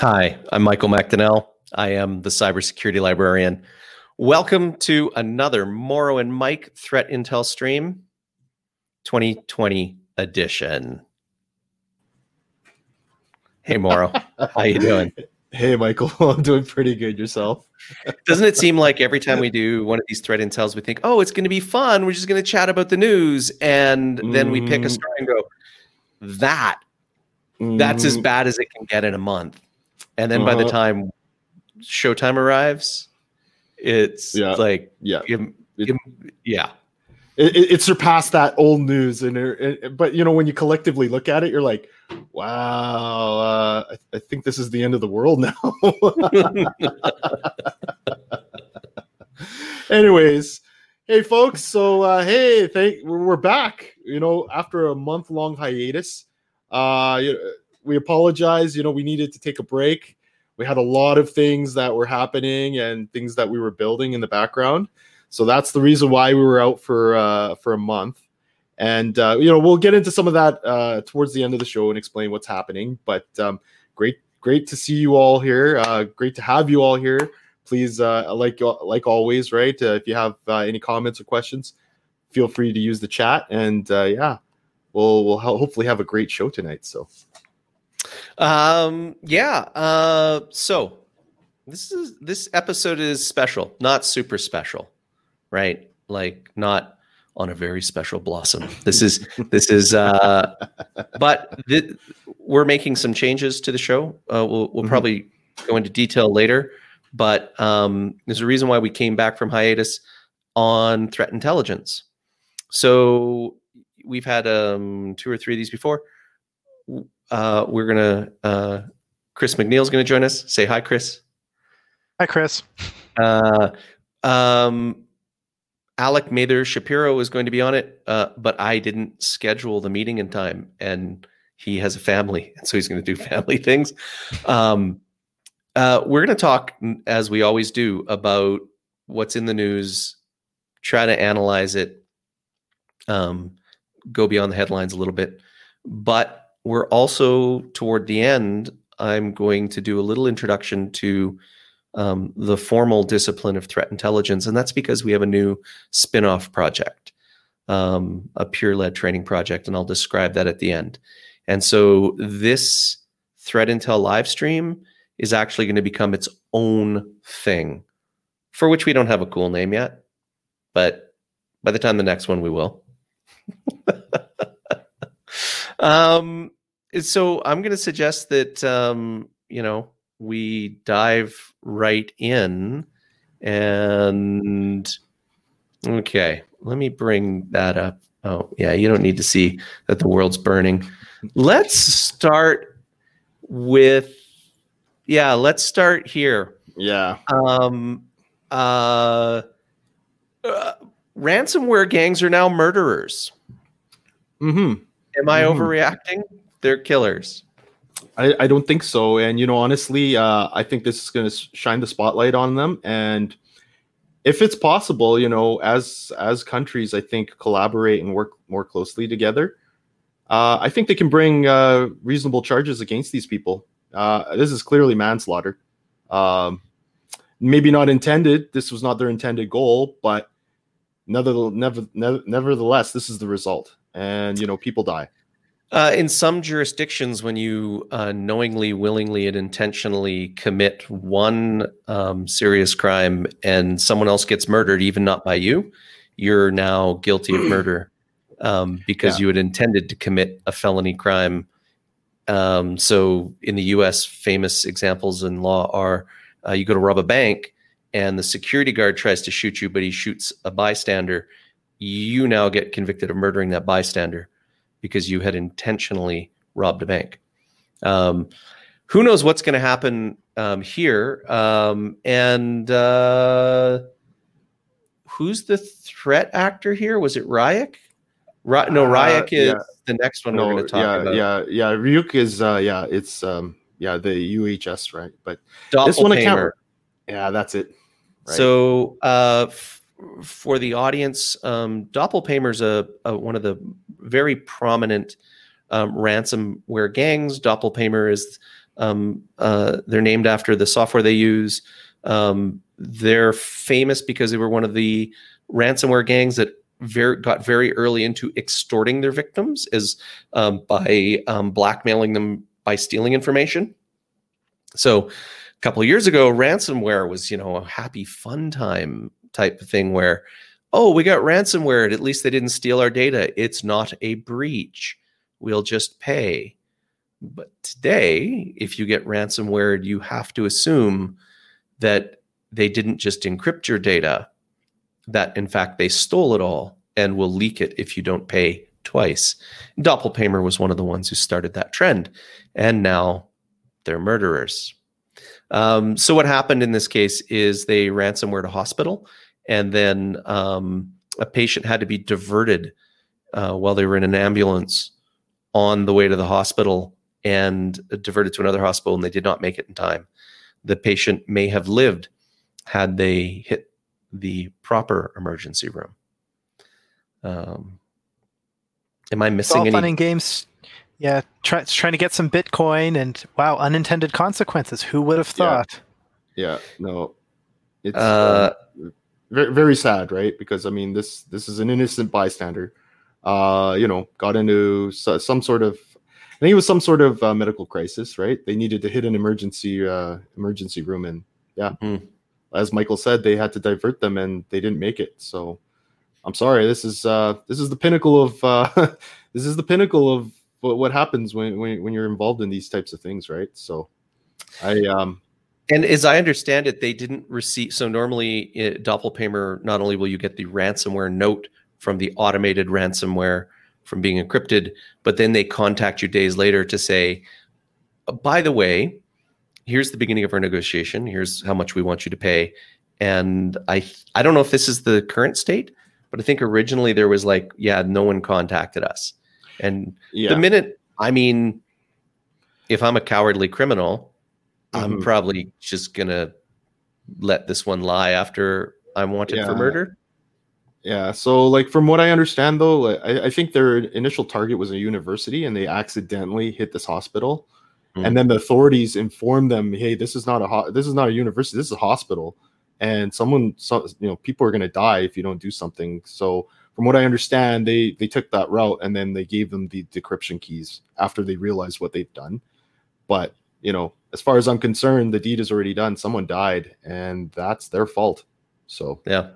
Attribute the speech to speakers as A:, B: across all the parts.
A: Hi, I'm Michael McDonnell. I am the cybersecurity librarian. Welcome to another Morrow and Mike Threat Intel stream 2020 edition. Hey Morrow, how you doing?
B: Hey Michael, I'm doing pretty good. Yourself?
A: Doesn't it seem like every time we do one of these threat intels, we think, "Oh, it's going to be fun. We're just going to chat about the news," and then we pick a story and go, "That, that's as
B: Mm,
A: bad as it can get in a month." And then by the
B: Uh-huh.
A: time showtime arrives, it's
B: Yeah.
A: like,
B: Yeah,
A: you-
B: It-
A: yeah,
B: it, it, it surpassed that old news, and it, it- but you know when you collectively look at it, you're like, wow, uh, I, I think this is the end of the world now. Anyways, hey folks, so uh, hey, thank we're we're back. You know, after a month long hiatus, uh, you- we apologize. You know, we needed to take a break. We had a lot of things that were happening and things that we were building in the background. So that's the reason why we were out for uh, for a month. And uh, you know, we'll get into some of that uh, towards the end of the show and explain what's happening. But um, great, great to see you all here. Uh, great to have you all here. Please, uh, like like always, right? Uh, if you have uh, any comments or questions, feel free to use the chat. And uh, yeah, we'll we'll ho- hopefully have a great show tonight. So
A: um, yeah. Uh, so this is this episode is special, not super special, right? Like not on a very special blossom. This is this is uh but th- we're making some changes to the show. Uh, we'll we'll
B: Mhm.
A: probably go into detail later, but um, there's a reason why we came back from hiatus on threat intelligence. So we've had um, two or three of these before. Uh, we're gonna uh, Chris McNeil's gonna join us. Say hi, Chris.
C: Hi, Chris.
A: Uh, um, Alec Mather Shapiro is going to be on it, uh, but I didn't schedule the meeting in time, and he has a family, and so he's going to do family things. Um, uh, we're going to talk, as we always do, about what's in the news, try to analyze it, um, go beyond the headlines a little bit, but we're also toward the end. I'm going to do a little introduction to um, the formal discipline of threat intelligence, and that's because we have a new spin-off project, um, a peer-led training project, and I'll describe that at the end. And so this threat intel live stream is actually going to become its own thing, for which we don't have a cool name yet, but by the time the next one we will. um, so I'm going to suggest that um, you know we dive right in and okay let me bring that up. Oh yeah you don't need to see that the world's burning. Let's start with yeah let's start here.
B: Yeah,
A: um uh, uh ransomware gangs are now murderers.
B: Mm-hmm.
A: am i
B: Mhm.
A: overreacting they're killers
B: I, I don't think so. And you know, honestly, uh, I think this is going to shine the spotlight on them. And if it's possible, you know, as as countries, I think collaborate and work more closely together. Uh, I think they can bring uh, reasonable charges against these people. Uh, this is clearly manslaughter. Um, maybe not intended. This was not their intended goal, but never, never, never, nevertheless, this is the result. And you know, people die.
A: Uh, in some jurisdictions, when you uh, knowingly, willingly, and intentionally commit one um, serious crime and someone else gets murdered, even not by you, you're now guilty of murder um, because
B: Yeah.
A: you had intended to commit a felony crime. Um, so, in the U.S., famous examples in law are uh, you go to rob a bank and the security guard tries to shoot you, but he shoots a bystander. You now get convicted of murdering that bystander because you had intentionally robbed a bank. Um, who knows what's going to happen um, here? Um, and uh, who's the threat actor here? Was it Ryuk? Ry- no,
B: Uh,
A: Ryuk is
B: yeah.
A: the next one we're going to talk
B: yeah,
A: about.
B: yeah, yeah. Ryuk is uh, yeah, it's um, yeah, the UHS, right? But this one account. Yeah, that's it. Right.
A: So, uh, for the audience, um, is a, a one of the very prominent um, ransomware gangs. Doppelganger is Um, uh, they're named after the software they use. Um, they're famous because they were one of the ransomware gangs that very got very early into extorting their victims as um, by um, blackmailing them by stealing information. So a couple of years ago, ransomware was you know a happy fun time type of thing where oh we got ransomware at least they didn't steal our data it's not a breach we'll just pay but today if you get ransomware you have to assume that they didn't just encrypt your data that in fact they stole it all and will leak it if you don't pay twice. Doppelpaymer was one of the ones who started that trend, and now they're murderers. Um, so what happened in this case is they ransomware a hospital, and then um, a patient had to be diverted uh, while they were in an ambulance on the way to the hospital and diverted to another hospital, and they did not make it in time. The patient may have lived had they hit the proper emergency room. Um, am I missing
C: all
A: any?
C: fun and games. Yeah, try, trying to get some Bitcoin and wow, unintended consequences. Who would have thought?
B: Yeah, no, it's
A: Uh,
B: uh, very very sad, right? Because I mean, this this is an innocent bystander. Uh, you know, got into some sort of, I think it was some sort of uh, medical crisis, right? They needed to hit an emergency uh, emergency room, and yeah,
A: Mhm.
B: as Michael said, they had to divert them, and they didn't make it. So, I'm sorry. This is uh, this is the pinnacle of uh, this is the pinnacle of what, what happens when, when when you're involved in these types of things, right? So, I um,
A: And as I understand it, they didn't receive. So normally, uh, Doppelpaymer, not only will you get the ransomware note from the automated ransomware from being encrypted, but then they contact you days later to say, "Uh, by the way, here's the beginning of our negotiation. Here's how much we want you to pay. And I, I don't know if this is the current state, but I think originally there was like, yeah, no one contacted us. And
B: yeah,
A: the minute, I mean, if I'm a cowardly criminal, I'm
B: Mhm.
A: probably just gonna let this one lie after I'm wanted for murder.
B: Yeah. So, like, from what I understand, though, I, I think their initial target was a university, and they accidentally hit this hospital,
A: Mm.
B: and then the authorities informed them, "Hey, this is not a ho- this is not a university. This is a hospital, and someone, so, you know, people are going to die if you don't do something." So, from what I understand, they they took that route, and then they gave them the decryption keys after they realized what they've done. But you know, as far as I'm concerned, the deed is already done. Someone died, and that's their fault. So,
A: Yeah.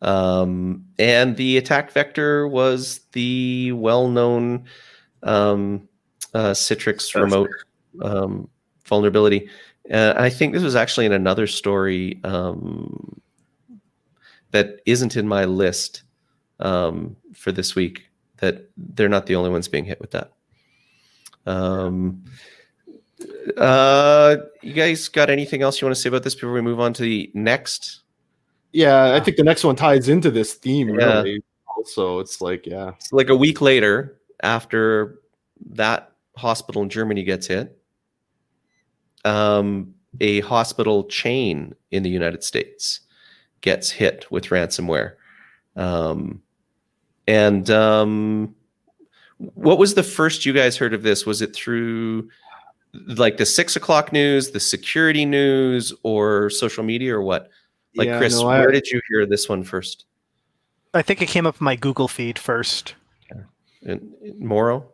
A: Um, and the attack vector was the well-known um, uh, Citrix remote um, vulnerability. Uh, I think this was actually in another story um, that isn't in my list um, for this week. That they're not the only ones being hit with that. Um, uh, you guys got anything else you want to say about this before we move on to the next?
B: Yeah, I think the next one ties into this theme
A: Yeah.
B: really. Also, it's like, yeah,
A: So like a week later, after that hospital in Germany gets hit, um, a hospital chain in the United States gets hit with ransomware. Um, and um, what was the first you guys heard of this? Was it through like the six o'clock news, the security news, or social media, or what? Like
B: Yeah,
A: Chris,
B: no, I-
A: where did you hear this one first?
C: I think it came up in my Google feed first.
A: In, in Moro?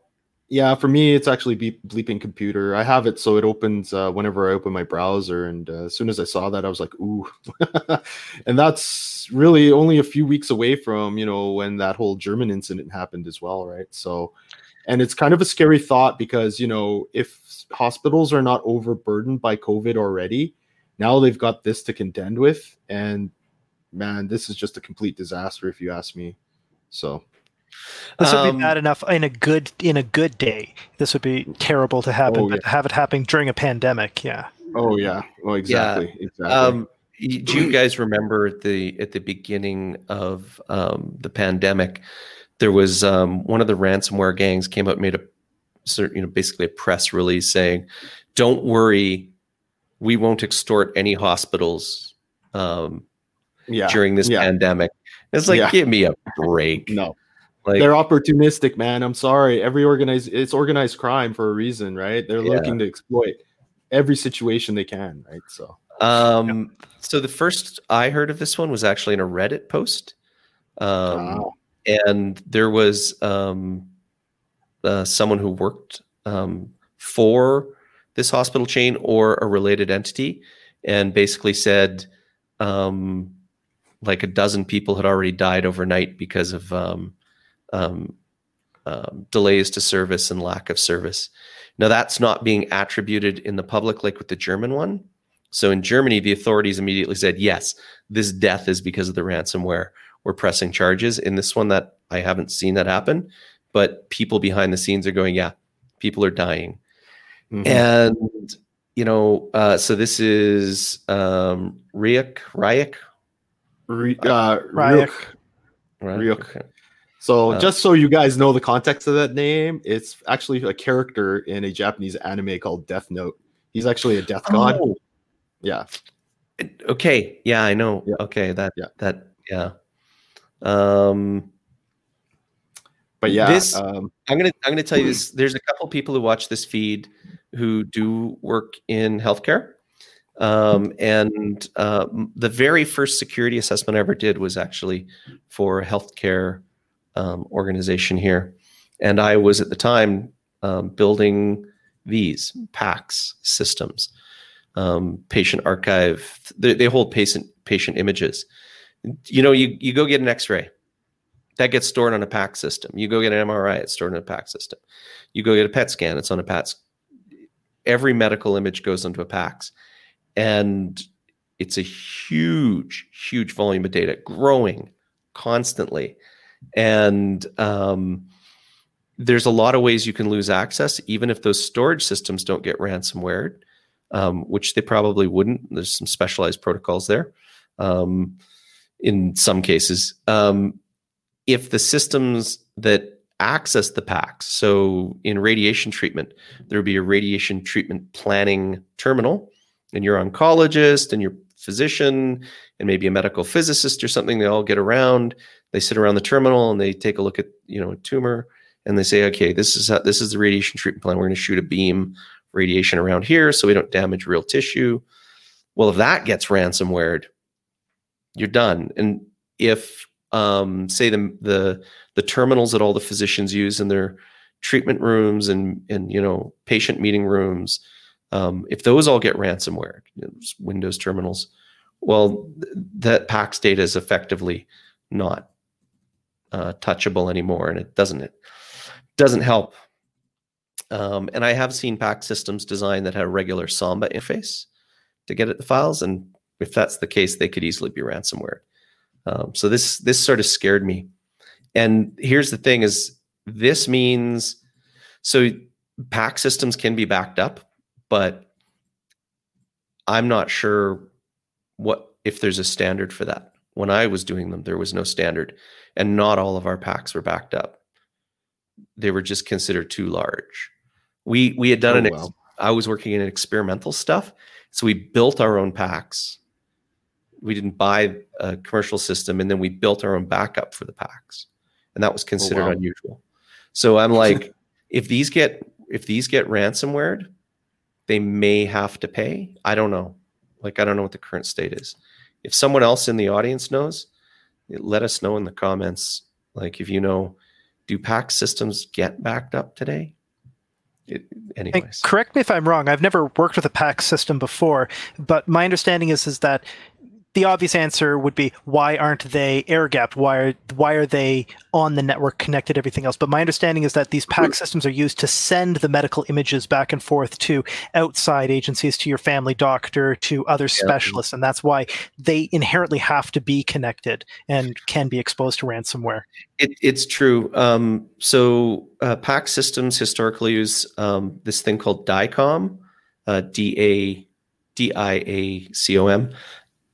B: Yeah. For me, it's actually beep, bleeping computer. I have it so it opens uh, whenever I open my browser, and uh, as soon as I saw that, I was like, ooh. and that's really only a few weeks away from you know when that whole German incident happened as well, right? So, and it's kind of a scary thought because you know if hospitals are not overburdened by COVID already, now they've got this to contend with, and man, this is just a complete disaster if you ask me. So.
C: This would
A: Um,
C: be bad enough in a good in a good day. This would be terrible to happen,
B: Oh,
C: but to have it happening during a pandemic, yeah.
B: Oh yeah. Well, exactly. Exactly.
A: Um, do you guys remember at the at the beginning of um, the pandemic, there was um, one of the ransomware gangs came out and made a cer- you know basically a press release saying, "Don't worry, we won't extort any hospitals um,
B: yeah.
A: during this
B: yeah.
A: pandemic." It's like,
B: Yeah.
A: give me a break.
B: No,
A: Like,
B: they're opportunistic, man. I'm sorry. Every organized, it's organized crime for a reason, right? They're
A: Yeah.
B: looking to exploit. every situation they can, right? So
A: Um, so the first I heard of this one was actually in a Reddit post. Um,
B: wow.
A: and there was um, uh, someone who worked um, for this hospital chain or a related entity and basically said um, like a dozen people had already died overnight because of um, um, um, delays to service and lack of service. Now, that's not being attributed in the public like with the German one. So in Germany, the authorities immediately said, yes, this death is because of the ransomware. We're pressing charges. In this one, that I haven't seen that happen, but people behind the scenes are going, yeah, people are dying.
B: Mhm.
A: And, you know, uh, so this is um, Ryuk, Ryuk,
B: Re- uh,
C: Ryuk.
B: Ryuk.
A: Ryuk.
B: Ryuk. So
A: Uh,
B: just so you guys know the context of that name, it's actually a character in a Japanese anime called Death Note. He's actually a death god.
A: Oh,
B: Yeah.
A: okay. Yeah, I know.
B: Yeah.
A: Okay. That,
B: Yeah.
A: that, yeah. Um,
B: But yeah,
A: This-
B: um,
A: I'm gonna I'm gonna tell you this. There's a couple people who watch this feed who do work in healthcare, um, and uh, the very first security assessment I ever did was actually for healthcare um, organization here, and I was at the time um, building these PACS systems, um, patient archive. They, they hold patient patient images. You know, you you go get an X-ray that gets stored on a PAC system. You go get an MRI, it's stored in a PAC system. You go get a PET scan, it's on a PAC. Every medical image goes into a PACS. And it's a huge, huge volume of data growing constantly. And um, there's a lot of ways you can lose access, even if those storage systems don't get ransomware, um, which they probably wouldn't. There's some specialized protocols there um, in some cases. Um, if the systems that access the PACs, so in radiation treatment, there would be a radiation treatment planning terminal, and your oncologist and your physician and maybe a medical physicist or something, they all get around, they sit around the terminal and they take a look at, you know, a tumor and they say, okay, this is how, this is the radiation treatment plan. We're going to shoot a beam radiation around here so we don't damage real tissue. Well, if that gets ransomware, you're done. And if um, say the the the terminals that all the physicians use in their treatment rooms and and you know patient meeting rooms, um, if those all get ransomware, you know, Windows terminals, well, th- that PACS data is effectively not uh, touchable anymore, and it doesn't it doesn't help. Um, and I have seen PACS systems designed that have a regular Samba interface to get at the files, and if that's the case, they could easily be ransomware. Um, so this this sort of scared me. And here's the thing: is this means so PAC systems can be backed up, but I'm not sure what if there's a standard for that. When I was doing them, there was no standard, and not all of our PACS were backed up. They were just considered too large. We we had done
B: Oh,
A: an. Ex-
B: wow.
A: I was working in experimental stuff, so we built our own PACS we didn't buy a commercial system and then we built our own backup for the PACS and that was oh, considered
B: wow.
A: unusual so i'm like if these get if these get ransomware they may have to pay i don't know like i don't know what the current state is if someone else in the audience knows let us know in the comments like if you know do pack systems get backed up today it,
C: And
A: anyways
C: correct me if I'm wrong. I've never worked with a PACS system before, but my understanding is is that the obvious answer would be why aren't they air gapped? Why are why are they on the network connected? Everything else. But my understanding is that these PAC systems are used to send the medical images back and forth to outside agencies, to your family doctor, to other specialists, and that's why they inherently have to be connected and can be exposed to ransomware.
A: It, it's true. Um, so uh, PAC systems historically use um, this thing called DICOM, uh, D A D I A C O M,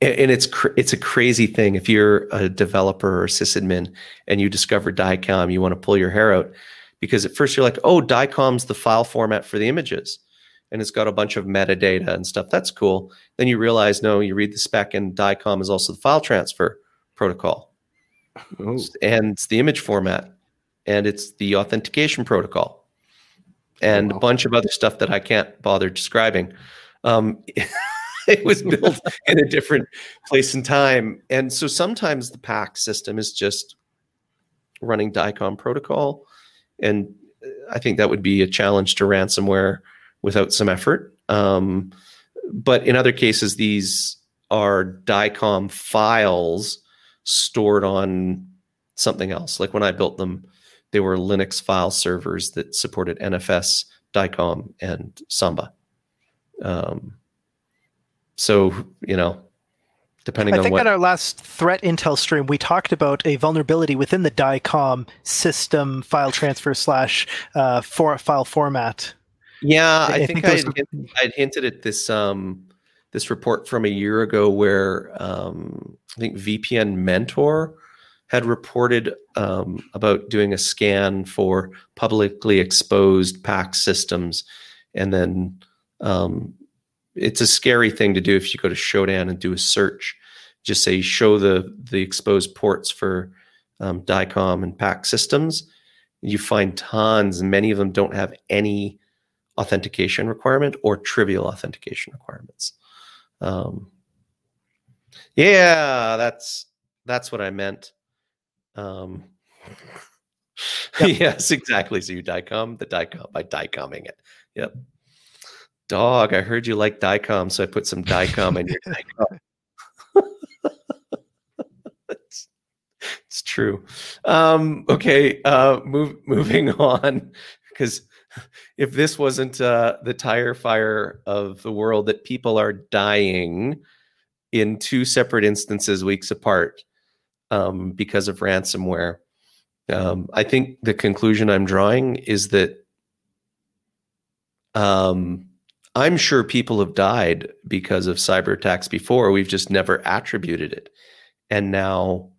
A: and, it's it's a crazy thing. If you're a developer or sysadmin and you discover DICOM, you want to pull your hair out because at first you're like, oh, DICOM's the file format for the images, and it's got a bunch of metadata and stuff. That's cool. Then you realize, no, you read the spec, and DICOM is also the file transfer protocol
B: Oh,
A: and it's the image format and it's the authentication protocol and
B: wow.
A: a bunch of other stuff that I can't bother describing. Um, it was built in a different place and time, and so sometimes the PACS system is just running DICOM protocol, and I think that would be a challenge to ransomware without some effort. Um, but in other cases, these are DICOM files stored on something else. Like when I built them, they were Linux file servers that supported NFS, DICOM, and Samba. Um, so you know, depending
C: I think
A: what
C: on our last threat intel stream, we talked about a vulnerability within the DICOM system file transfer slash uh, for file format.
A: Yeah, I,
C: I
A: think,
C: think
A: I
C: were-
A: hinted, I'd hinted at this um, this report from a year ago where um, I think VPN Mentor had reported um, about doing a scan for publicly exposed PAC systems, and then um, it's a scary thing to do if you go to Shodan and do a search. Just say show the the exposed ports for um, DICOM and PAC systems. You find tons, and many of them don't have any authentication requirement or trivial authentication requirements. Um, yeah, that's that's what I meant. Um, yes, exactly. So you DICOM the DICOM by DICOMing it. Yep. Dog, I heard you like DICOM, so I put some DICOM in your DICOM. it's, it's true. Um, okay, uh, move, moving on, because if this wasn't uh, the tire fire of the world that people are dying in two separate instances weeks apart um, because of ransomware, um, I think the conclusion I'm drawing is that um, I'm sure people have died because of cyber attacks before. We've just never attributed it. And now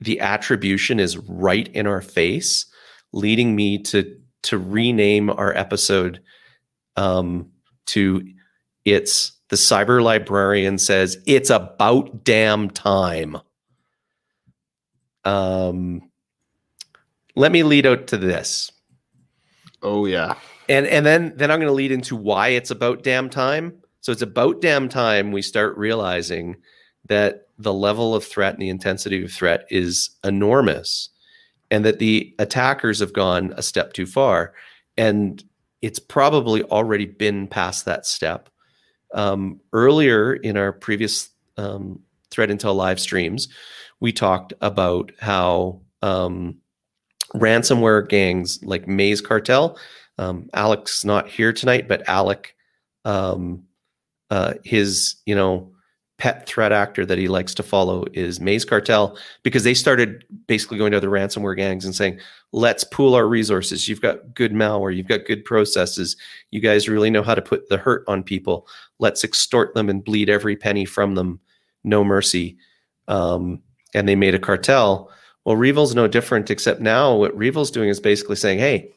A: the attribution is right in our face, leading me to to rename our episode um, to it's the cyber librarian says it's about damn time. Um, let me lead out to this
B: Oh yeah.
A: And and then then I'm going to lead into why it's about damn time. So it's about damn time we start realizing that the level of threat and the intensity of threat is enormous, and that the attackers have gone a step too far, and it's probably already been past that step. Um, earlier in our previous um, threat intel live streams, we talked about how um, ransomware gangs like Maze Cartel um, Alec's not here tonight, but Alec, um, uh, his you know pet threat actor that he likes to follow is Maze Cartel because they started basically going to other ransomware gangs and saying, "Let's pool our resources. You've got good malware, you've got good processes. You guys really know how to put the hurt on people. Let's extort them and bleed every penny from them, no mercy." Um, and they made a cartel. Well, REvil's no different, except now what REvil's doing is basically saying, "Hey."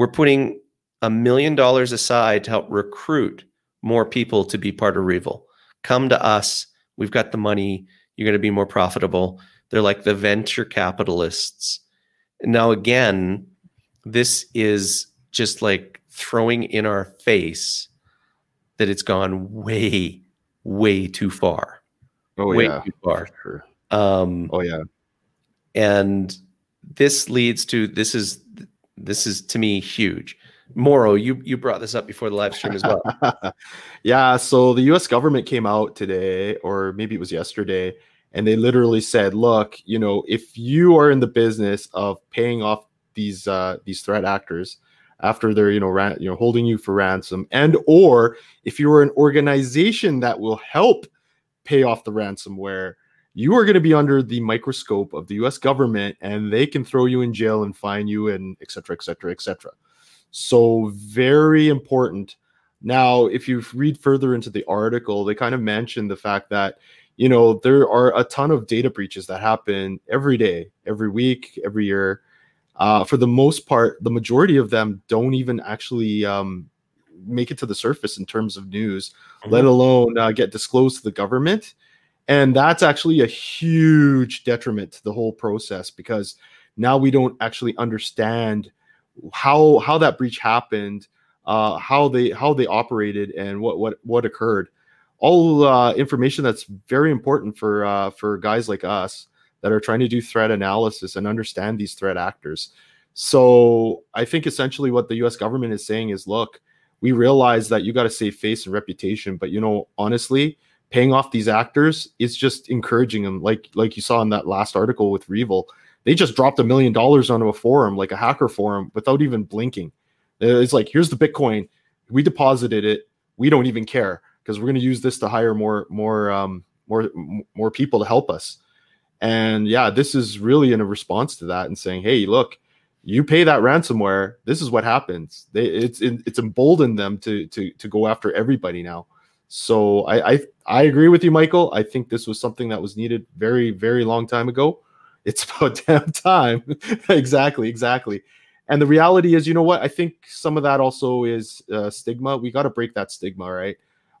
A: We're putting a million dollars aside to help recruit more people to be part of REvil. Come to us. We've got the money. You're going to be more profitable. They're like the venture capitalists. Now, again, this is just like throwing in our face that it's gone way, way too far.
B: Oh
A: way
B: yeah.
A: too far. Um,
B: Oh yeah.
A: and this leads to this is this is to me huge. Moro, you you brought this up before the live stream as well.
B: yeah, so the US government came out today, or maybe it was yesterday, and they literally said, look, you know, if you are in the business of paying off these uh these threat actors after they're you know ran, you know holding you for ransom and or if you're an organization that will help pay off the ransomware you are going to be under the microscope of the US government and they can throw you in jail and fine you and et cetera, et cetera, et cetera. So, very important. Now, if you read further into the article, they kind of mention the fact that, you know, there are a ton of data breaches that happen every day, every week, every year. Uh, for the most part, the majority of them don't even actually um, make it to the surface in terms of news, let alone uh, get disclosed to the government and that's actually a huge detriment to the whole process because now we don't actually understand how how that breach happened uh, how they how they operated and what what what occurred. All uh, information that's very important for uh, for guys like us that are trying to do threat analysis and understand these threat actors. So I think essentially what the U.S. government is saying is, look, we realize that you got to save face and reputation, but you know, honestly, paying off these actors is just encouraging them. Like like you saw in that last article with REvil, they just dropped a million dollars onto a forum, like a hacker forum, without even blinking. It's like, here's the Bitcoin, we deposited it, we don't even care because we're going to use this to hire more more um, more more people to help us. And yeah, this is really in a response to that and saying, hey, look, you pay that ransomware, this is what happens. They, it's it's emboldened them to to to go after everybody now. So I, I I agree with you, Michael. I think this was something that was needed very very long time ago. It's about damn time. exactly, exactly. And the reality is, you know what? I think some of that also is uh, stigma. We got to break that stigma, right?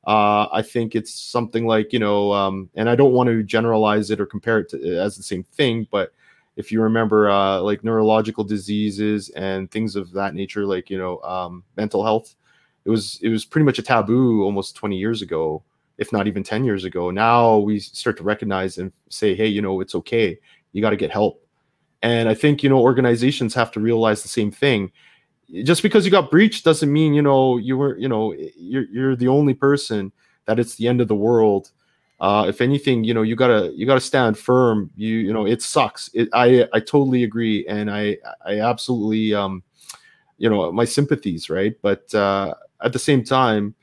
B: Uh, I think it's something like you know, um, and I don't want to generalize it or compare it to as the same thing, but if you remember uh, like neurological diseases and things of that nature like you know um, mental health it was it was pretty much a taboo almost 20 years ago if not even 10 years ago now we start to recognize and say hey you know it's okay you got to get help and i think you know organizations have to realize the same thing just because you got breached doesn't mean you know you were you know you're, you're the only person that it's the end of the world uh, if anything, you know, you gotta you gotta stand firm. You you know, it sucks. It, I I totally agree, and I I absolutely um, you know, my sympathies, right? But uh, at the same time,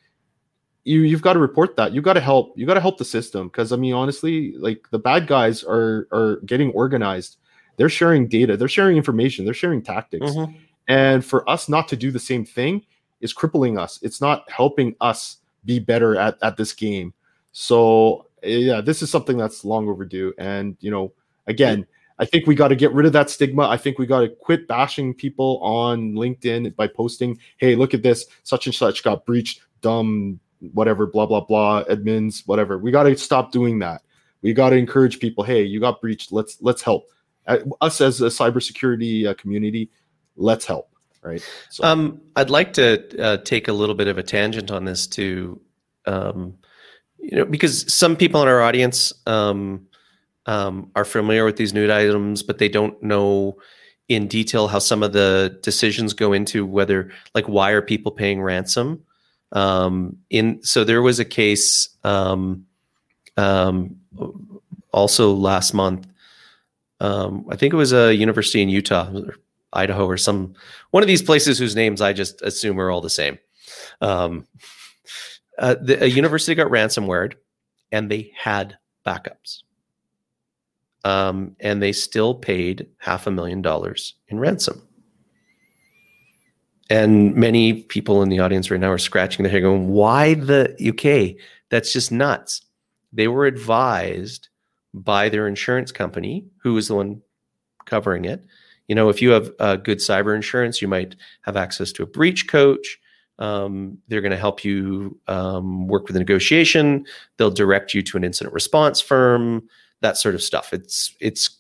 B: you you've got to report that. You got to help. You got to help the system because I mean, honestly, like the bad guys are are getting organized. They're sharing data. They're sharing information. They're sharing tactics. Mm-hmm. And for us not to do the same thing is crippling us. It's not helping us be better at at this game. So yeah, this is something that's long overdue. And you know, again, I think we got to get rid of that stigma. I think we got to quit bashing people on LinkedIn by posting, "Hey, look at this, such and such got breached, dumb, whatever, blah blah blah, admins, whatever." We got to stop doing that. We got to encourage people, "Hey, you got breached. Let's let's help." Uh, us as a cybersecurity uh, community, let's help. Right.
A: So. Um, I'd like to uh, take a little bit of a tangent on this to um, you know, because some people in our audience um, um, are familiar with these nude items, but they don't know in detail how some of the decisions go into whether, like, why are people paying ransom? Um, in so there was a case um, um, also last month. Um, I think it was a university in Utah, or Idaho, or some one of these places whose names I just assume are all the same. Um, uh, the, a university got ransomware and they had backups. Um, and they still paid half a million dollars in ransom. And many people in the audience right now are scratching their head going, why the UK? That's just nuts. They were advised by their insurance company, who was the one covering it. You know, if you have uh, good cyber insurance, you might have access to a breach coach. Um, they're going to help you um, work with a negotiation. They'll direct you to an incident response firm, that sort of stuff. It's it's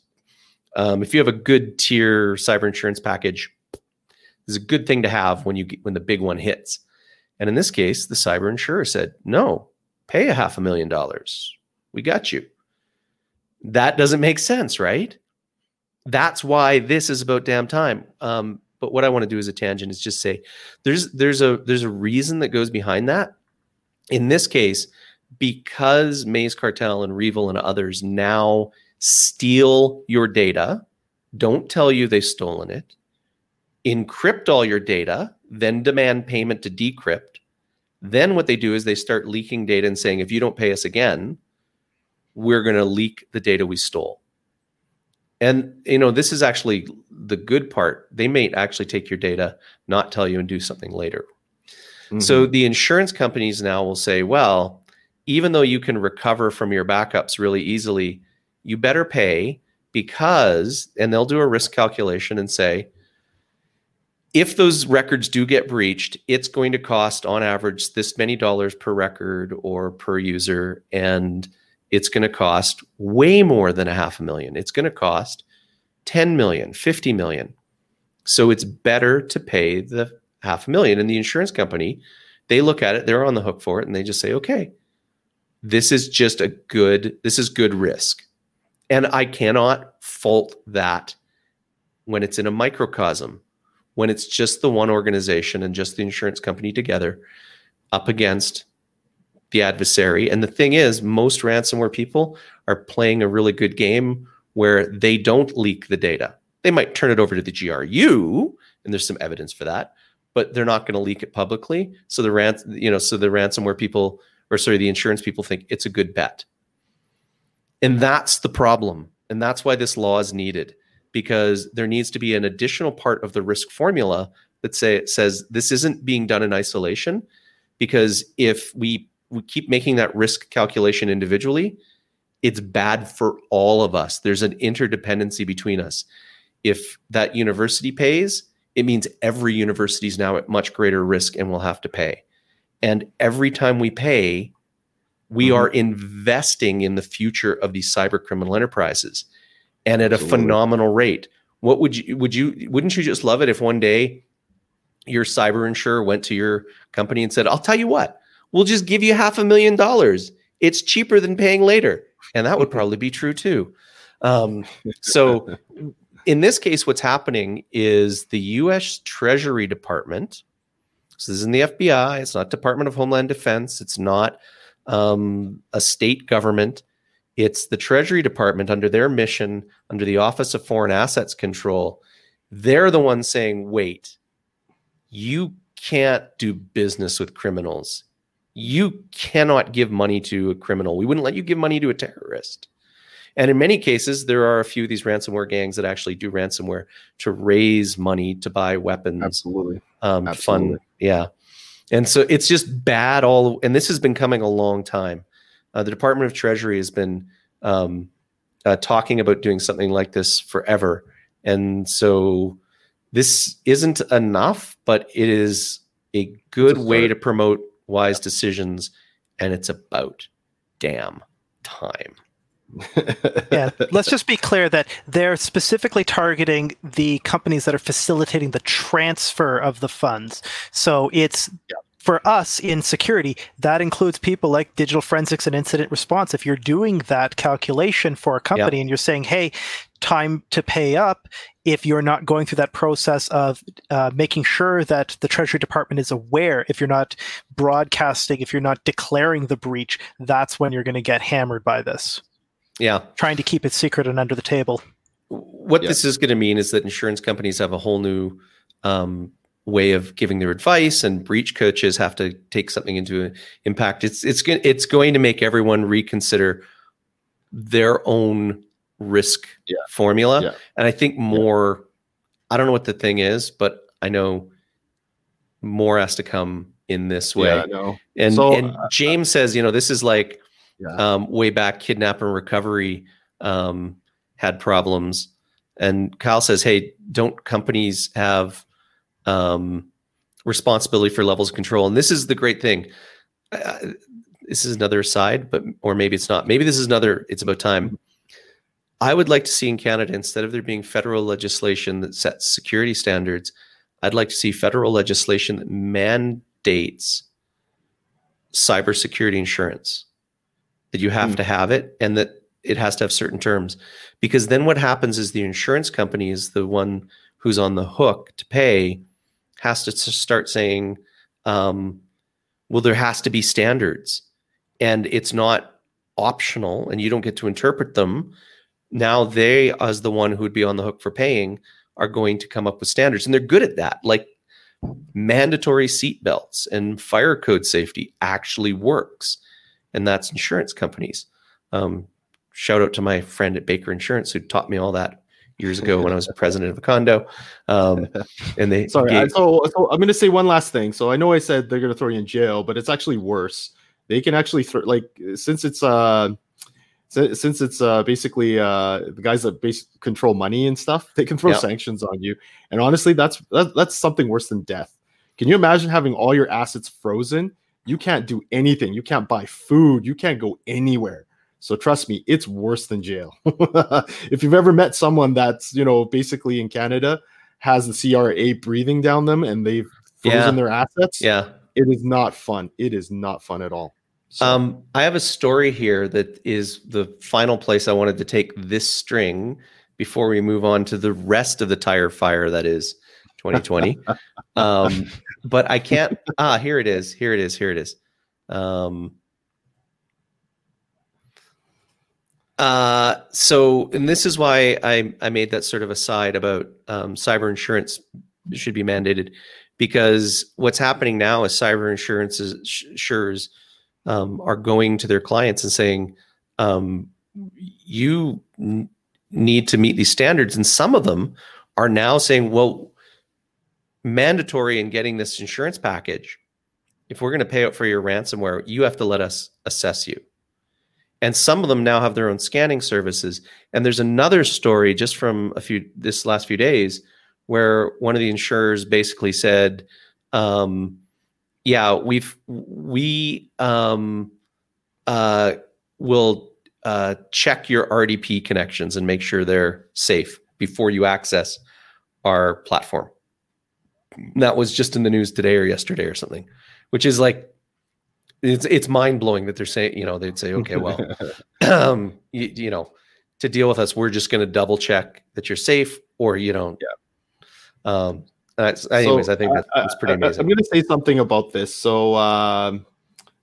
A: um, if you have a good tier cyber insurance package, is a good thing to have when you get, when the big one hits. And in this case, the cyber insurer said, "No, pay a half a million dollars. We got you." That doesn't make sense, right? That's why this is about damn time. Um, but what I want to do as a tangent is just say there's there's a there's a reason that goes behind that. In this case, because Maze Cartel and REvil and others now steal your data, don't tell you they've stolen it, encrypt all your data, then demand payment to decrypt. Then what they do is they start leaking data and saying, if you don't pay us again, we're going to leak the data we stole. And you know, this is actually the good part. They may actually take your data, not tell you, and do something later. Mm-hmm. So the insurance companies now will say, well, even though you can recover from your backups really easily, you better pay because, and they'll do a risk calculation and say, if those records do get breached, it's going to cost on average this many dollars per record or per user. And it's going to cost way more than a half a million. It's going to cost 10 million, 50 million. So it's better to pay the half a million. And the insurance company, they look at it, they're on the hook for it, and they just say, okay, this is just a good, this is good risk. And I cannot fault that when it's in a microcosm, when it's just the one organization and just the insurance company together up against the adversary. And the thing is, most ransomware people are playing a really good game where they don't leak the data. They might turn it over to the GRU, and there's some evidence for that, but they're not going to leak it publicly. So the rans, you know, so the ransomware people, or sorry, the insurance people think it's a good bet. And that's the problem. And that's why this law is needed because there needs to be an additional part of the risk formula that say says this isn't being done in isolation because if we we keep making that risk calculation individually it's bad for all of us there's an interdependency between us if that university pays it means every university is now at much greater risk and will have to pay and every time we pay we mm-hmm. are investing in the future of these cyber criminal enterprises and at Absolutely. a phenomenal rate what would you would you wouldn't you just love it if one day your cyber insurer went to your company and said, I'll tell you what, we'll just give you half a million dollars. It's cheaper than paying later. And that would probably be true too. Um, so in this case, what's happening is the US Treasury Department. This is in the FBI. It's not Department of Homeland Defense. It's not um, a state government. It's the Treasury Department under their mission, under the Office of Foreign Assets Control. They're the ones saying, wait, you can't do business with criminals. You cannot give money to a criminal. We wouldn't let you give money to a terrorist. And in many cases, there are a few of these ransomware gangs that actually do ransomware to raise money to buy weapons.
B: Absolutely.
A: Um, Absolutely. Fun. Yeah. And so it's just bad all. And this has been coming a long time. Uh, the Department of Treasury has been um, uh, talking about doing something like this forever. And so this isn't enough, but it is a good way to promote wise decisions, and it's about damn time.
C: Yeah, let's just be clear that they're specifically targeting the companies that are facilitating the transfer of the funds. So it's yeah for us in security, that includes people like digital forensics and incident response. If you're doing that calculation for a company yep. and you're saying, hey, time to pay up, if you're not going through that process of uh, making sure that the Treasury Department is aware, if you're not broadcasting, if you're not declaring the breach, that's when you're going to get hammered by this.
A: Yeah.
C: Trying to keep it secret and under the table.
A: What this is going to mean is that insurance companies have a whole new um, way of giving their advice and breach coaches have to take something into impact it's it's going it's going to make everyone reconsider their own risk yeah. formula yeah. and i think more yeah. i don't know what the thing is but i know more has to come in this way
B: yeah, no.
A: and so, and uh, james says you know this is like um, way back kidnap and recovery um, had problems and kyle says hey don't companies have um, responsibility for levels of control. And this is the great thing. Uh, this is another side, but or maybe it's not. Maybe this is another. It's about time. I would like to see in Canada instead of there being federal legislation that sets security standards, I'd like to see federal legislation that mandates cybersecurity insurance. That you have mm. to have it, and that it has to have certain terms. Because then what happens is the insurance company is the one who's on the hook to pay has to start saying, um, well, there has to be standards and it's not optional and you don't get to interpret them. Now they, as the one who would be on the hook for paying, are going to come up with standards and they're good at that. Like mandatory seat belts and fire code safety actually works. And that's insurance companies. Um, shout out to my friend at Baker Insurance who taught me all that years ago when I was president of a condo. Um, and they
B: sorry. Gave- so, so I'm going to say one last thing. So I know I said they're going to throw you in jail, but it's actually worse. They can actually throw like since it's uh since it's uh basically uh the guys that basically control money and stuff, they can throw yep. sanctions on you. And honestly, that's that, that's something worse than death. Can you imagine having all your assets frozen? You can't do anything. You can't buy food. You can't go anywhere. So trust me, it's worse than jail. if you've ever met someone that's, you know, basically in Canada has the CRA breathing down them and they've frozen
A: Yeah.
B: their assets.
A: Yeah.
B: It is not fun. It is not fun at all. So,
A: Um, I have a story here that is the final place I wanted to take this string before we move on to the rest of the tire fire that is 2020. um, but I can't. Ah, here it is. Here it is. Here it is. Um, uh, so, and this is why I, I made that sort of aside about um, cyber insurance should be mandated because what's happening now is cyber insurance insurers um, are going to their clients and saying, um, you n- need to meet these standards. And some of them are now saying, well, mandatory in getting this insurance package. If we're going to pay out for your ransomware, you have to let us assess you. And some of them now have their own scanning services. And there's another story just from a few this last few days where one of the insurers basically said, um, "Yeah, we've we um, uh, will uh, check your RDP connections and make sure they're safe before you access our platform." That was just in the news today or yesterday or something, which is like it's it's mind blowing that they're saying you know they'd say okay well um you, you know to deal with us we're just going to double check that you're safe or you don't. Yeah. Um that's, anyways
B: So,
A: i think that's, that's pretty
B: I- I-
A: amazing.
B: I'm going to say something about this. So, um,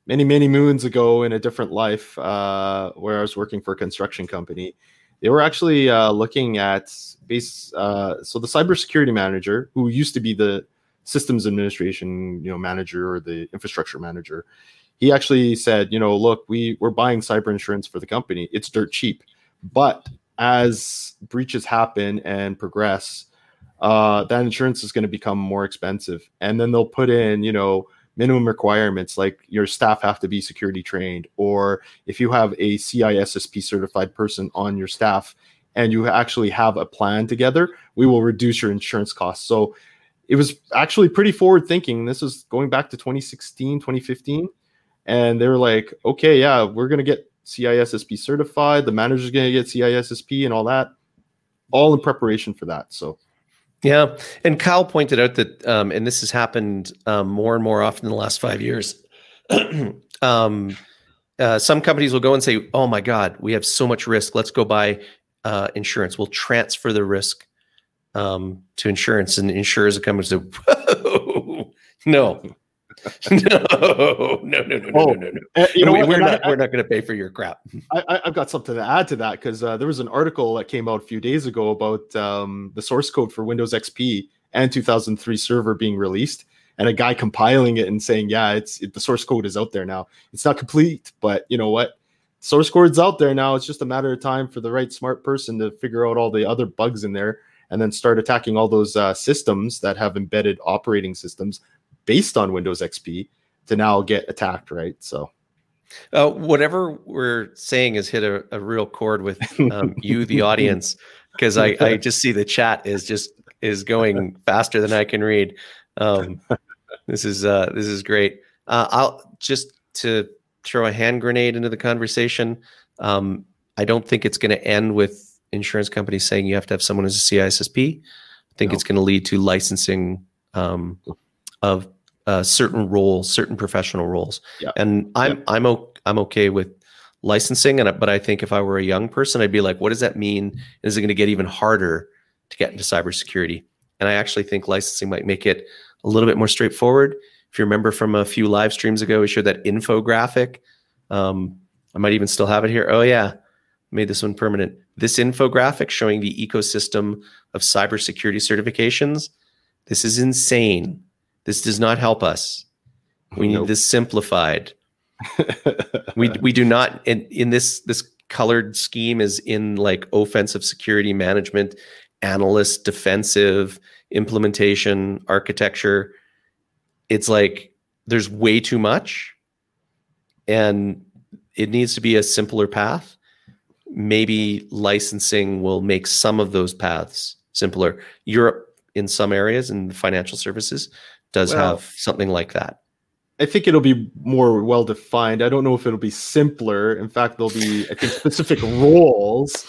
B: many, many moons ago in a different life, uh, where I was working for a construction company, they were actually uh, looking at base. Uh, so, the cybersecurity manager, who used to be the systems administration, you know, manager or the infrastructure manager, he actually said, you know, look, we we're buying cyber insurance for the company. It's dirt cheap, but as breaches happen and progress, uh, that insurance is going to become more expensive. And then they'll put in, you know, minimum requirements like your staff have to be security trained, or if you have a CISSP certified person on your staff and you actually have a plan together, we will reduce your insurance costs. So it was actually pretty forward thinking. This is going back to 2016, 2015. And they were like, okay, yeah, we're going to get CISSP certified. The manager's going to get CISSP and all that, all in preparation for that. So,
A: Yeah, and Kyle pointed out that, um, and this has happened um, more and more often in the last five years. um, uh, some companies will go and say, "Oh my God, we have so much risk. Let's go buy uh, insurance. We'll transfer the risk um, to insurance." And insurers come and say, "No, no, no, no, no, no,
B: Oh,
A: no, no, no.
B: Uh, you know
A: we, we're
B: And I-
A: not. we're not going to pay for your crap."
B: I, I, I've got something to add to that because uh, there was an article that came out a few days ago about um, the source code for Windows XP and 2003 server being released, and a guy compiling it and saying, "Yeah, it's it, the source code is out there now. It's not complete, but you know what? Source code's out there now. It's just a matter of time for the right smart person to figure out all the other bugs in there, and then start attacking all those uh, systems that have embedded operating systems based on Windows XP to now get attacked. Right? So."
A: Uh, whatever we're saying has hit a, a real chord with um, you, the audience, because I, I just see the chat is just is going faster than I can read. Um, this is uh, this is great. Uh, I'll just to throw a hand grenade into the conversation. Um, I don't think it's going to end with insurance companies saying you have to have someone as a CISSP. I think
B: No.
A: it's going to lead to licensing um, of uh, certain roles, certain professional roles.
B: Yeah.
A: And I'm I'm o- I'm okay with licensing, and but I think if I were a young person, I'd be like, what does that mean? Is it going to get even harder to get into cybersecurity? And I actually think licensing might make it a little bit more straightforward. If you remember from a few live streams ago, we showed that infographic. Um, I might even still have it here. Oh yeah, made this one permanent. This infographic showing the ecosystem of cybersecurity certifications. This is insane. This does not help us. We need this simplified. We we do not in, in this this colored scheme is in like offensive security management, analyst, defensive, implementation, architecture. It's like there's way too much and it needs to be a simpler path. Maybe licensing will make some of those paths simpler. Europe in some areas and financial services does
B: Well-
A: have something like that.
B: I think it'll be more well defined. I don't know if it'll be simpler. In fact, there'll be I think specific roles,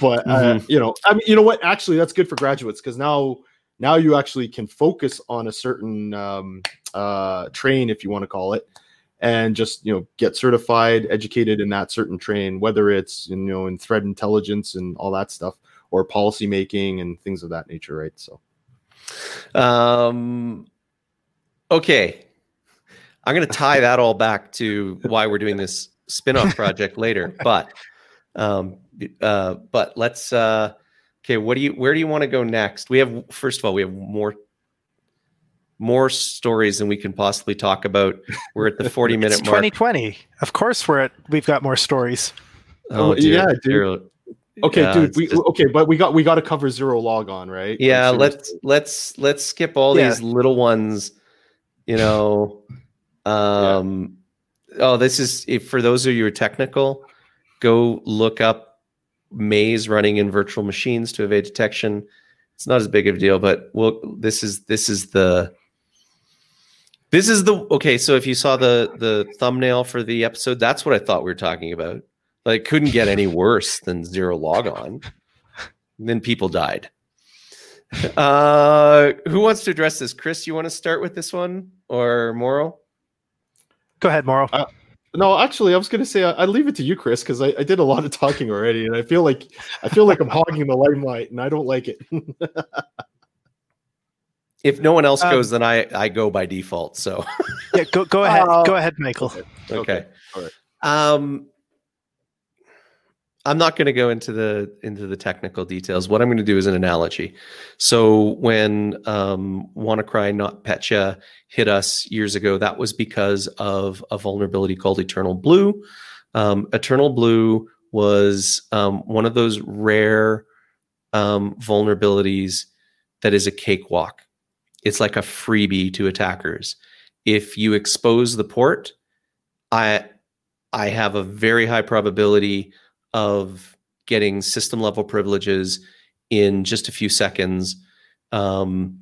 B: but uh,
A: Mm-hmm.
B: you know, I mean, you know what? Actually, that's good for graduates because now now you actually can focus on a certain um, uh, train, if you want to call it, and just you know get certified, educated in that certain train, whether it's you know in threat intelligence and all that stuff, or policy making and things of that nature, right? So,
A: um, okay, I'm going to tie that all back to why we're doing this spin-off project later, but um, uh, but let's uh, okay. What do you? Where do you want to go next? We have first of all, we have more more stories than we can possibly talk about. We're at the 40 minute
C: It's
A: mark.
C: 2020. Of course, we're at. We've got more stories.
B: Oh, yeah, dude.
A: dear.
B: okay,
A: Yeah,
B: dude, we
A: just-
B: okay, but we got we got to cover zero log on, right?
A: Yeah, let's let's let's skip all
C: Yeah.
A: these little ones. You know, um, oh, this is if for those of you who are technical, go look up maze running in virtual machines to evade detection. It's not as big of a deal, but well, this is this is the this is the okay. So if you saw the the thumbnail for the episode, that's what I thought we were talking about. Like, couldn't get any worse than zero log logon. then people died. Uh, who wants to address this? Chris, you want to start with this one or Morrow?
C: Go ahead, Morrow.
B: Uh, No, actually, I was gonna say I, I leave it to you, Chris, because I, I did a lot of talking already, and I feel like I feel like I'm hogging the limelight, and I don't like it.
A: If no one else
C: Um,
A: goes, then I I go by default. So
C: yeah, go go ahead.
B: Uh,
C: go ahead, Michael.
A: okay.
B: all right.
A: Um, I'm not going to go into the into the technical details. What I'm going to do is an analogy. So when um, WannaCry, not Petya, hit us years ago, that was because of a vulnerability called Eternal Blue. Um, Eternal Blue was um, one of those rare um, vulnerabilities that is a cakewalk. It's like a freebie to attackers. If you expose the port, I I have a very high probability of getting system level privileges in just a few seconds. Um,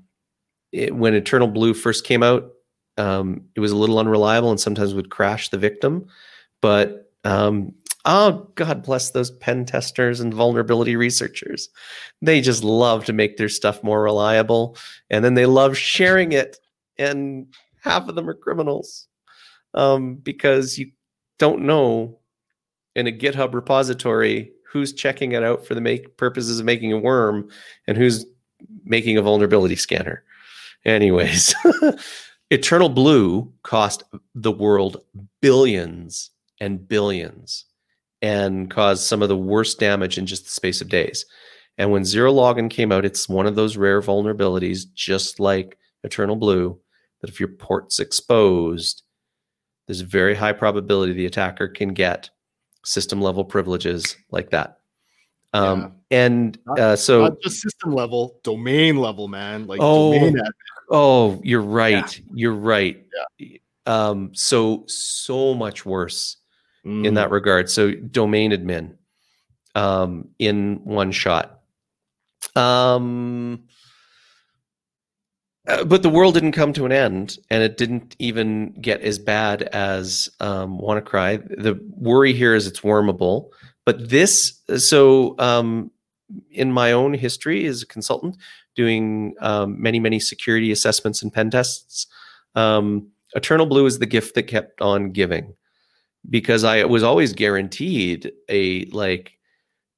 A: it- when Eternal Blue first came out, um, it was a little unreliable and sometimes would crash the victim. But um, oh, God bless those pen testers and vulnerability researchers. They just love to make their stuff more reliable, and then they love sharing it. And half of them are criminals um, because you don't know in a GitHub repository who's checking it out for the make purposes of making a worm and who's making a vulnerability scanner. Anyways, Eternal Blue cost the world billions and billions and caused some of the worst damage in just the space of days. And when Zero Logon came out, it's one of those rare vulnerabilities, just like Eternal Blue, that if your port's exposed, there's a very high probability the attacker can get system level privileges like that. Um, And
B: Not-
A: uh, so,
B: Not just system level, domain level, man. Like
A: Oh,
B: domain admin.
A: oh, you're right. You're right. Um, so, so much worse in
B: Mm.
A: that regard. So, domain admin um, in one shot. Um, uh, but the world didn't come to an end, and it didn't even get as bad as um, WannaCry. The worry here is it's wormable, but this. So, um, in my own history as a consultant, doing um, many, many security assessments and pen tests, um, Eternal Blue is the gift that kept on giving, because I was always guaranteed a like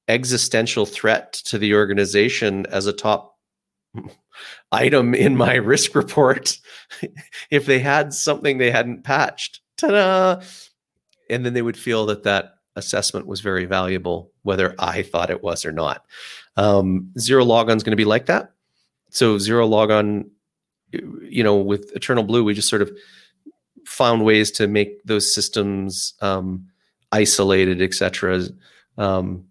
A: existential threat to the organization as a top item in my risk report if they had something they hadn't patched. Ta-da! And then they would feel that that assessment was very valuable whether i thought it was or not. Um, zero logon is going to be like that. So zero logon you know with eternal blue we just sort of found ways to make those systems um, isolated etc um,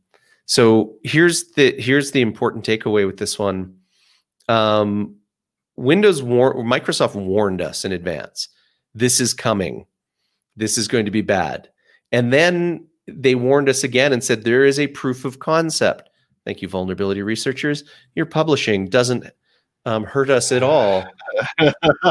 A: so here's the here's the important takeaway with this one um, Windows war- Microsoft warned us in advance. This is coming. This is going to be bad. And then they warned us again and said there is a proof of concept. Thank you, vulnerability researchers. Your publishing doesn't um, hurt us at all.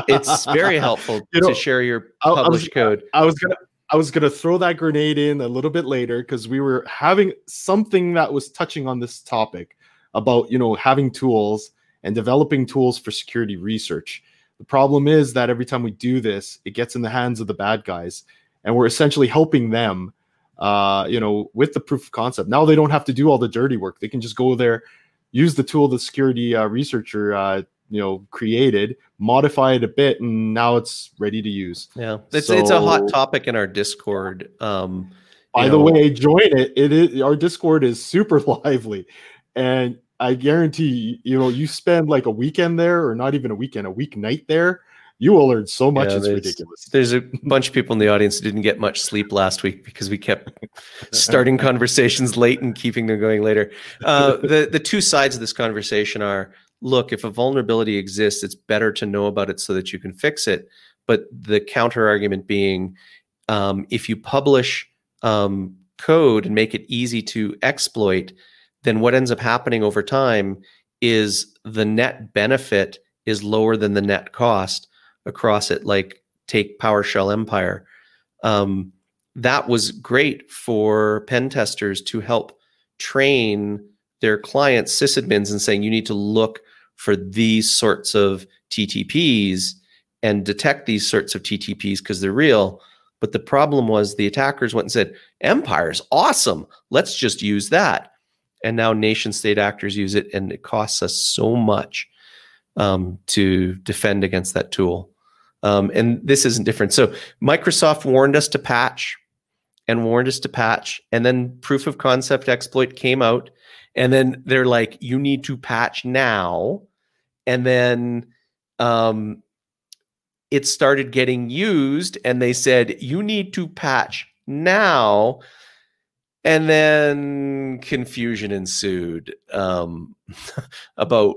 A: It's very helpful
B: You know,
A: to share your
B: I- I was-
A: published code.
B: I was gonna I was gonna throw that grenade in a little bit later because we were having something that was touching on this topic about you know having tools and developing tools for security research. The problem is that every time we do this, it gets in the hands of the bad guys, and we're essentially helping them, uh, you know, with the proof of concept. Now they don't have to do all the dirty work; they can just go there, use the tool the security uh, researcher, uh, you know, created, modify it a bit, and now it's ready to use.
A: Yeah, it's it's a hot topic in our Discord. Um,
B: By
A: you
B: the way, join it. It is our Discord is super lively, and I guarantee you know you spend like a weekend there, or not even a weekend, a weeknight there, you will learn so much.
A: Yeah,
B: it's
A: there's-
B: ridiculous.
A: there's a bunch of people in the audience who didn't get much sleep last week because we kept starting conversations late and keeping them going later. Uh, the the two sides of this conversation are: look, if a vulnerability exists, it's better to know about it so that you can fix it. But the counter argument being, um, if you publish um, code and make it easy to exploit, then what ends up happening over time is the net benefit is lower than the net cost across it. Like take PowerShell Empire. Um, that was great for pen testers to help train their clients, sysadmins, and saying you need to look for these sorts of TTPs and detect these sorts of TTPs because they're real. But the problem was the attackers went and said, Empire's awesome. Let's just use that. And now nation state actors use it, and it costs us so much um, to defend against that tool. Um, and this isn't different. So Microsoft warned us to patch and warned us to patch. And then proof of concept exploit came out. And then they're like, you need to patch now. And then um, it started getting used. And they said, you need to patch now. And then confusion ensued um, about,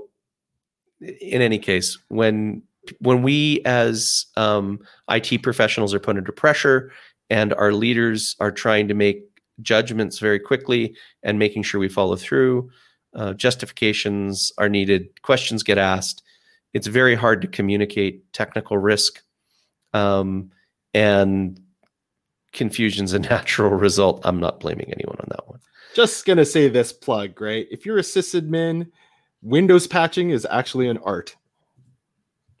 A: in any case, when when we as um, IT professionals are put under pressure and our leaders are trying to make judgments very quickly and making sure we follow through, uh, justifications are needed, questions get asked. It's very hard to communicate technical risk, um, and confusion's a natural result. I'm not blaming anyone on that one.
B: Just gonna say this plug, right? If you're a sysadmin, Windows patching is actually an art.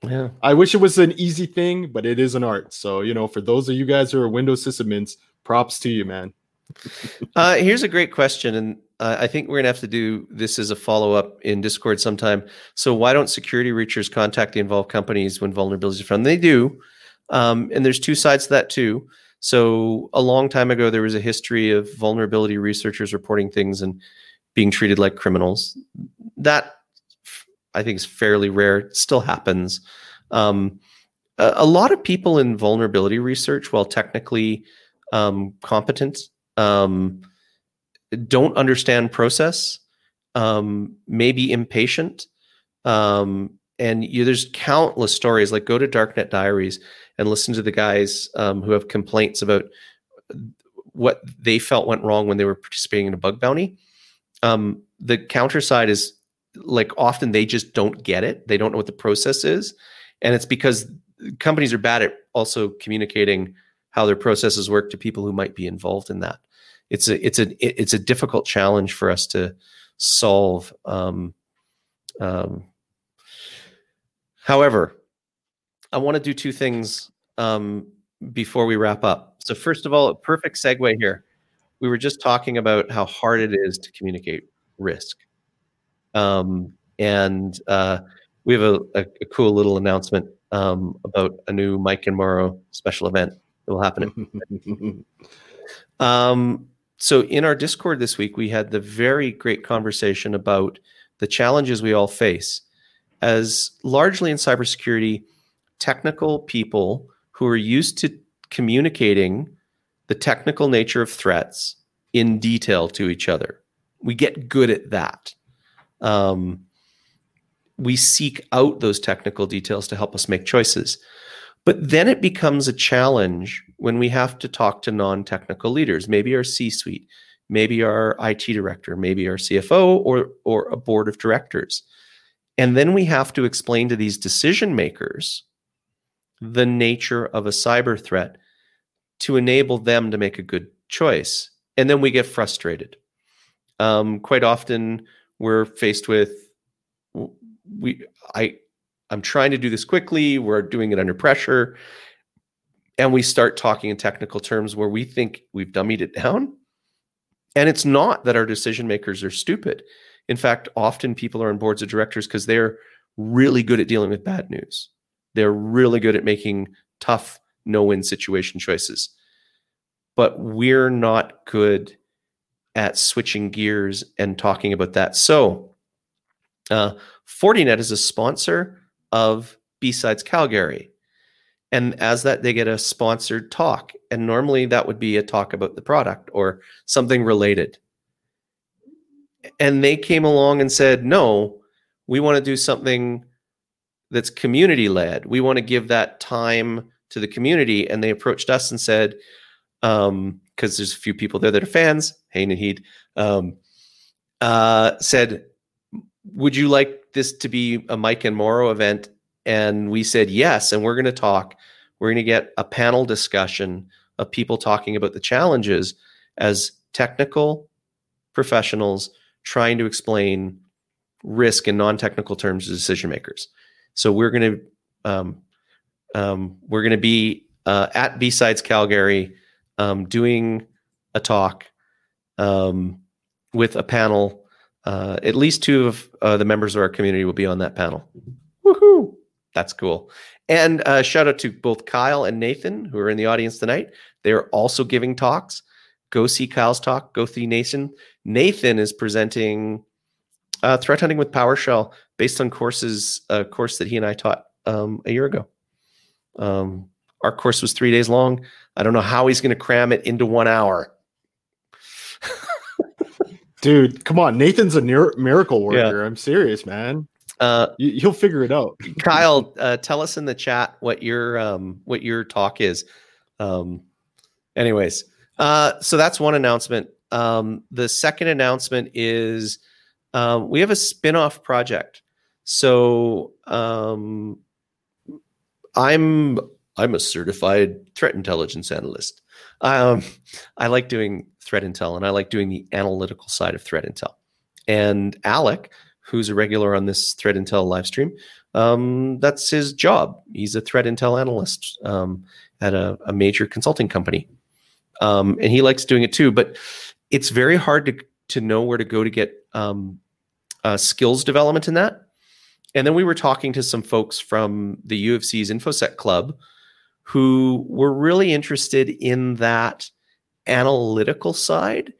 A: Yeah.
B: I wish it was an easy thing, but it is an art. So, you know, for those of you guys who are Windows sysadmins, props to you, man.
A: Uh, here's a great question, and uh, I think we're gonna have to do this as a follow up in Discord sometime. So, why don't security reachers contact the involved companies when vulnerabilities are found? They do, um, and there's two sides to that too. So, a long time ago, there was a history of vulnerability researchers reporting things and being treated like criminals. That I think is fairly rare. It still happens. Um, a, a lot of people in vulnerability research, while technically um, competent, um, don't understand process, um, maybe impatient. Um, and you, there's countless stories. Like go to Darknet Diaries and listen to the guys um, who have complaints about what they felt went wrong when they were participating in a bug bounty. Um, the counter side is like often they just don't get it. They don't know what the process is, and it's because companies are bad at also communicating how their processes work to people who might be involved in that. It's a it's a it's a difficult challenge for us to solve. Um, um, however, I want to do two things um, before we wrap up. So first of all, a perfect segue here. We were just talking about how hard it is to communicate risk, um, and uh, we have a, a, a cool little announcement um, about a new Mike and Morrow special event that will happen um, so in our Discord this week, we had the very great conversation about the challenges we all face as largely in cybersecurity, technical people who are used to communicating the technical nature of threats in detail to each other. We get good at that. Um, we seek out those technical details to help us make choices. But then it becomes a challenge when we have to talk to non technical leaders, maybe our C suite, maybe our IT director, maybe our CFO, or, or a board of directors. And then we have to explain to these decision makers the nature of a cyber threat to enable them to make a good choice. And then we get frustrated. Um, quite often, we're faced with we I I'm trying to do this quickly. We're doing it under pressure. And we start talking in technical terms where we think we've dummied it down. And it's not that our decision makers are stupid. In fact, often people are on boards of directors because they're really good at dealing with bad news. They're really good at making tough no win situation choices. But we're not good at switching gears and talking about that. So, uh, Fortinet is a sponsor of B-Sides Calgary. And as that, they get a sponsored talk. And normally that would be a talk about the product or something related. And they came along and said, no, we want to do something that's community led. We want to give that time to the community. And they approached us and said, because um, there's a few people there that are fans, Hey Nahid, um, uh, said, would you like this to be a Mike and Morrow event? And we said yes. And we're going to talk. We're going to get a panel discussion of people talking about the challenges as technical professionals trying to explain risk in non-technical terms to decision makers. So we're going to um, um, we're going to be uh, at B-Sides Calgary um, doing a talk um, with a panel uh, at least two of uh, the members of our community will be on that panel. Woohoo! That's cool. And uh, shout out to both Kyle and Nathan, who are in the audience tonight. They're also giving talks. Go see Kyle's talk. Go see Nathan. Nathan is presenting uh, threat hunting with PowerShell based on courses, a course that he and I taught um, a year ago. Um, our course was three days long. I don't know how he's going to cram it into one hour.
B: Dude, come on. Nathan's a near- miracle worker. Yeah. I'm serious, man. Uh, you, will figure it out.
A: Kyle, uh, tell us in the chat what your um, what your talk is. Um, anyways, uh, so that's one announcement. Um, the second announcement is um, we have a spin-off project. So um, I'm I'm a certified threat intelligence analyst. Um, I like doing threat intel and I like doing the analytical side of threat intel. And Alec, who's a regular on this threat intel live stream, um, that's his job. He's a threat intel analyst um, at a, a, major consulting company. Um, and he likes doing it too, but it's very hard to, to know where to go to get um, uh, skills development in that. And then we were talking to some folks from the U of C's InfoSec Club who were really interested in that analytical side.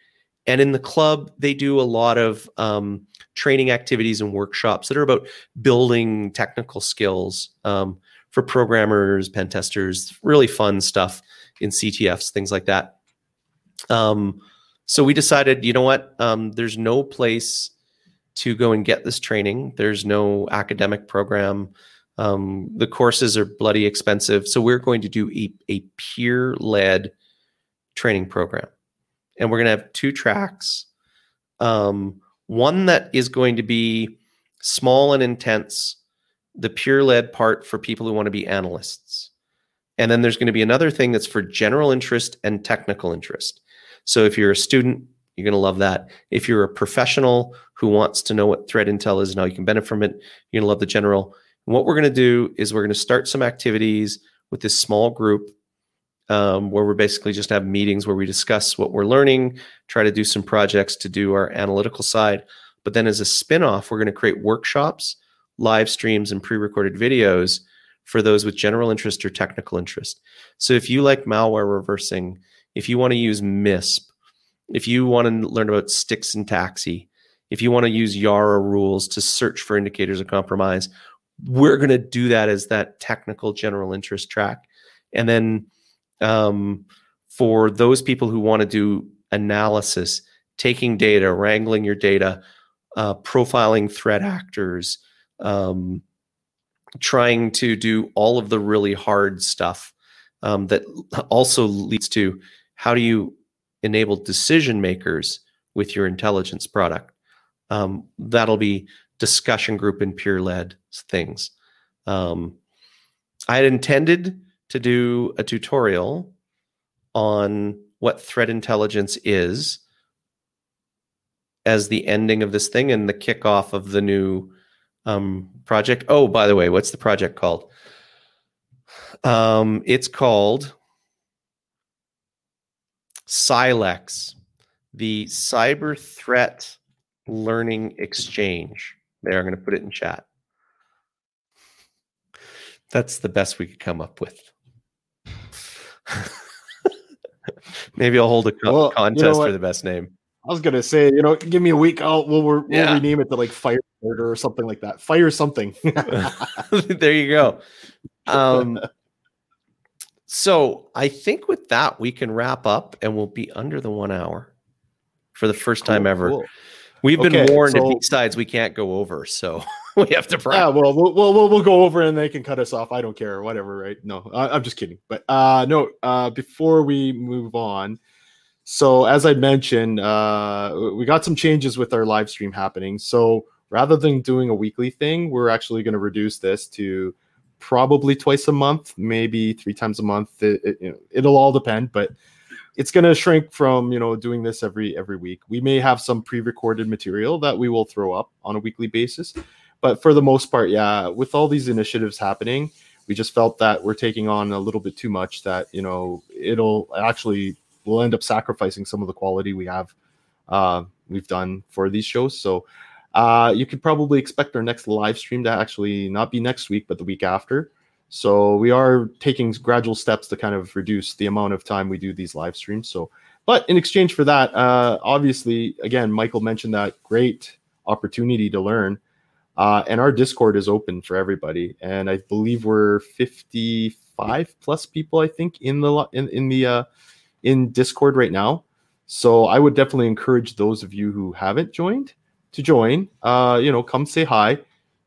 A: And in the club, they do a lot of um, training activities and workshops that are about building technical skills um, for programmers, pen testers, really fun stuff in CTFs, things like that. Um, so we decided, you know what? Um, there's no place to go and get this training. There's no academic program. Um, the courses are bloody expensive. So we're going to do a, a peer led training program. And we're going to have two tracks. Um, one that is going to be small and intense, the peer led part for people who want to be analysts. And then there's going to be another thing that's for general interest and technical interest. So if you're a student, you're going to love that. If you're a professional who wants to know what threat intel is and how you can benefit from it, you're going to love the general. And what we're going to do is we're going to start some activities with this small group um, where we're basically just have meetings where we discuss what we're learning, try to do some projects to do our analytical side. But then as a spin-off, we're going to create workshops, live streams, and pre-recorded videos for those with general interest or technical interest. So if you like malware reversing, if you want to use MISP, if you want to learn about STIX syntactic, if you want to use Yara rules to search for indicators of compromise, we're going to do that as that technical general interest track. And then um, for those people who want to do analysis, taking data, wrangling your data, uh, profiling threat actors, um, trying to do all of the really hard stuff um, that also leads to how do you enable decision makers with your intelligence product. Um, that'll be discussion group and peer led things. Um, I had intended to do a tutorial on what threat intelligence is as the ending of this thing and the kickoff of the new um, project. Oh, by the way, what's the project called? Um, it's called Silex, the Cyber Threat Learning Exchange. There, I'm going to put it in chat. That's the best we could come up with. Maybe I'll hold a co-
B: Well, you know
A: contest for the best name.
B: I was gonna say, you know, give me a week. I'll we'll, we'll
A: Yeah.
B: rename it to like Fire Murder or something like that. Fire something.
A: there you go. Um, so I think with that we can wrap up, and we'll be under the one hour for the first time ever.
B: cool.
A: We've been
B: Okay,
A: warned
B: so-
A: at these sides we can't go over, so we have to
B: Yeah,
A: practice.
B: well, we'll, we'll we'll we'll go over and they can cut us off. I don't care, whatever, right? No, I, I'm just kidding. But uh, no, uh, before we move on, so as I mentioned, uh, we got some changes with our live stream happening. So rather than doing a weekly thing, we're actually going to reduce this to probably twice a month, maybe three times a month. It, it, you know, it'll all depend, but it's going to shrink from you know doing this every every week. We may have some pre-recorded material that we will throw up on a weekly basis but for the most part yeah with all these initiatives happening we just felt that we're taking on a little bit too much that you know it'll actually we'll end up sacrificing some of the quality we have uh, we've done for these shows so uh, you could probably expect our next live stream to actually not be next week but the week after so we are taking gradual steps to kind of reduce the amount of time we do these live streams so but in exchange for that uh, obviously again michael mentioned that great opportunity to learn uh, and our Discord is open for everybody. And I believe we're 55 plus people, I think, in the in, in the uh, in Discord right now. So I would definitely encourage those of you who haven't joined to join. Uh, you know, come say hi.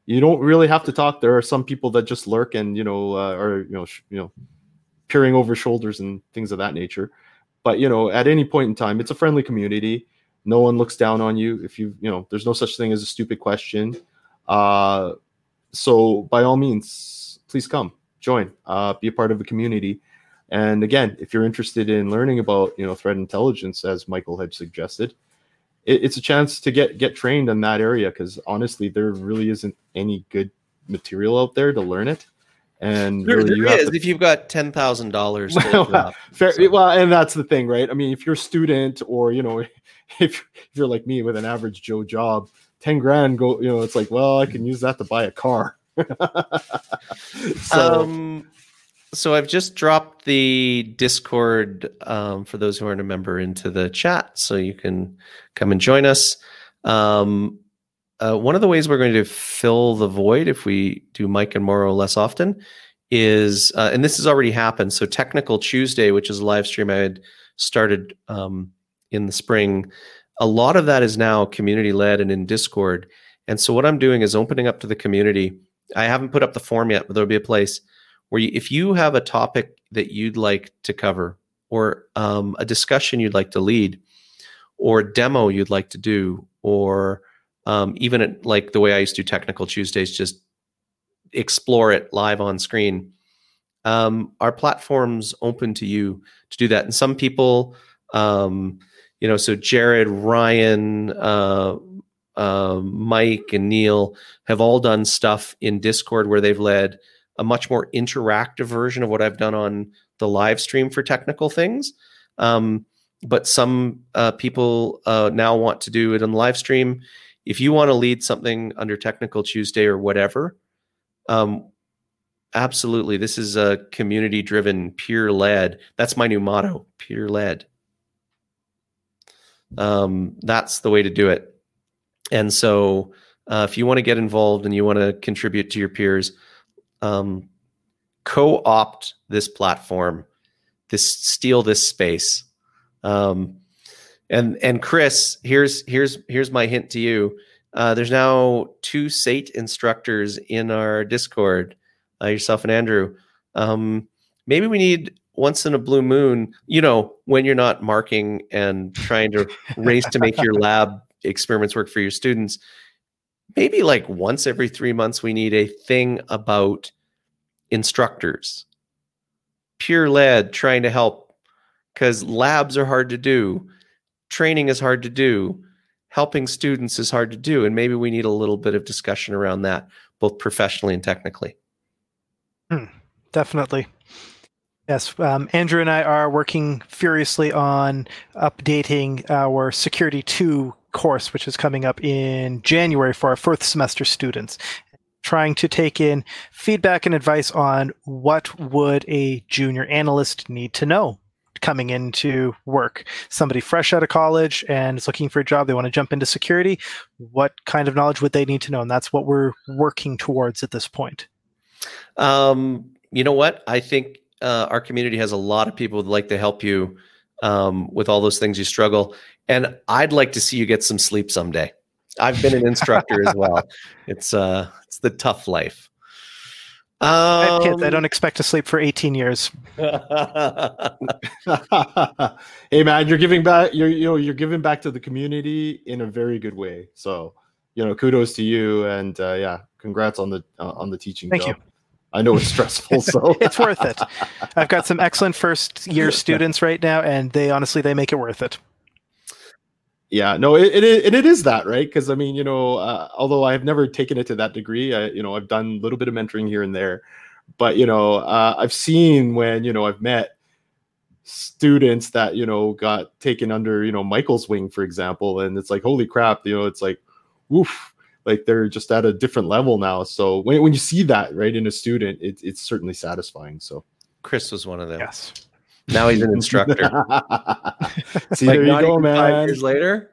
B: You don't really have to talk. There are some people that just lurk and you know uh, are you know sh- you know peering over shoulders and things of that nature. But you know, at any point in time, it's a friendly community. No one looks down on you if you you know. There's no such thing as a stupid question. Uh, so by all means, please come join, uh, be a part of the community. And again, if you're interested in learning about you know threat intelligence, as Michael had suggested, it, it's a chance to get get trained in that area because honestly, there really isn't any good material out there to learn it. And
A: There,
B: really,
A: there
B: you
A: is
B: to
A: if you've got ten thousand dollars.
B: Well, Fair,
A: So-
B: well, and that's the thing, right? I mean, if you're a student or you know, if, if you're like me with an average Joe job, ten grand go, you know, it's like, well, I can use that to buy a car. so,
A: um, so I've just dropped the Discord um, for those who aren't a member into the chat, so you can come and join us. Um, uh, one of the ways we're going to fill the void if we do Mike and Morrow less often is, uh, and this has already happened. So Technical Tuesday, which is a live stream I had started um, in the spring, a lot of that is now community led and in Discord. And so what I'm doing is opening up to the community. I haven't put up the form yet, but there'll be a place where you, if you have a topic that you'd like to cover or um, a discussion you'd like to lead or demo you'd like to do or um, even at, like the way i used to do technical tuesdays just explore it live on screen um, our platform's open to you to do that? And some people um, you know so jared ryan uh, uh, mike and neil have all done stuff in discord where they've led a much more interactive version of what I've done on the live stream for technical things. Um, but some uh, people uh, now want to do it on live stream. If you want to lead something under Technical Tuesday or whatever, um, absolutely. This is a community driven, peer led. That's my new motto peer led. Um, that's the way to do it. And so, uh, if you want to get involved and you want to contribute to your peers, um, co-opt this platform, this steal this space. Um, and and Chris, here's here's here's my hint to you. Uh, there's now two SAIT instructors in our Discord, uh, yourself and Andrew. Um, maybe we need once in a blue moon, you know, when you're not marking and trying to race to make your lab experiments work for your students. Maybe like once every three months, we need a thing about instructors, peer led, trying to help because labs are hard to do, training is hard to do. helping students is hard to do. And maybe we need a little bit of discussion around that, both professionally and technically.
C: Definitely. Yes, um, Andrew and I are working furiously on updating our Security 2 course, which is coming up in January for our fourth semester students. Trying to take in feedback and advice on what would a junior analyst need to know coming into work. Somebody fresh out of college and is looking for a job, they want to jump into security. What kind of knowledge would they need to know? And that's what we're working towards at this point.
A: Um, you know what? I think uh, our community has a lot of people who'd like to help you um, with all those things you struggle. And I'd like to see you get some sleep someday. I've been an instructor as well. It's uh, it's the tough life. Um,
C: I have kids. I don't expect to sleep for 18 years.
B: hey man, you're giving back. You're you know you're giving back to the community in a very good way. So you know, kudos to you, and uh, yeah, congrats on the uh, on the teaching.
C: Thank
B: job.
C: you.
B: I know it's stressful, so
C: it's worth it. I've got some excellent first year students right now, and they honestly they make it worth it.
B: Yeah, no, it, it, it is that right because I mean, you know, uh, although I have never taken it to that degree, I, you know, I've done a little bit of mentoring here and there, but you know, uh, I've seen when you know I've met students that you know got taken under you know Michael's wing, for example, and it's like holy crap, you know, it's like, woof, like they're just at a different level now. So when when you see that right in a student, it, it's certainly satisfying. So
A: Chris was one of them.
C: Yes.
A: Now he's an instructor.
B: see,
A: Like,
B: there you go,
A: even Five
B: man.
A: years later,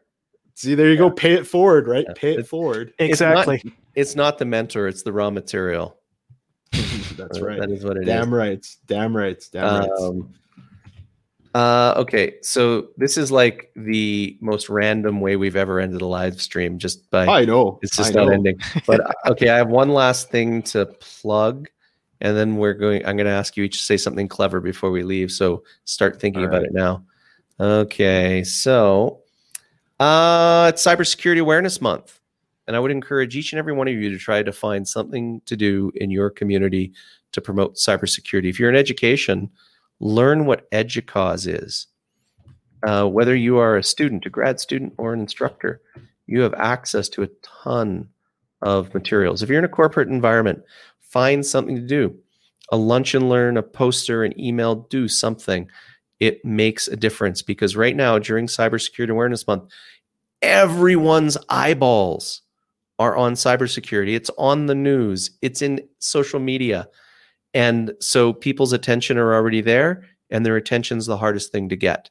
B: See, there you go. Pay it forward, right?
A: Yeah.
B: Pay it
A: It's-
B: forward.
A: It's not-
C: Exactly.
A: it's not the mentor; it's the raw material.
B: That's
A: Uh,
B: right.
A: That is what it is.
B: Damn right. Damn right. Damn right.
A: Um, uh, okay, so this is like the most random way we've ever ended a live stream, just by
B: I know.
A: it's just
B: I
A: not
B: know.
A: ending. But uh, okay, I have one last thing to plug, and then we're going. I'm going to ask you each to say something clever before we leave. So start thinking
B: All
A: about
B: right.
A: it now. Okay, so uh, it's Cybersecurity Awareness Month, and I would encourage each and every one of you to try to find something to do in your community to promote cybersecurity. If you're in education, learn what EDUCAUSE is. Uh, whether you are a student, a grad student, or an instructor, you have access to a ton of materials. If you're in a corporate environment, find something to do. A lunch and learn, a poster, an email, do something. It makes a difference because right now, during Cybersecurity Awareness Month, everyone's eyeballs are on cybersecurity. It's on the news, it's in social media. And so people's attention are already there, and their attention's the hardest thing to get,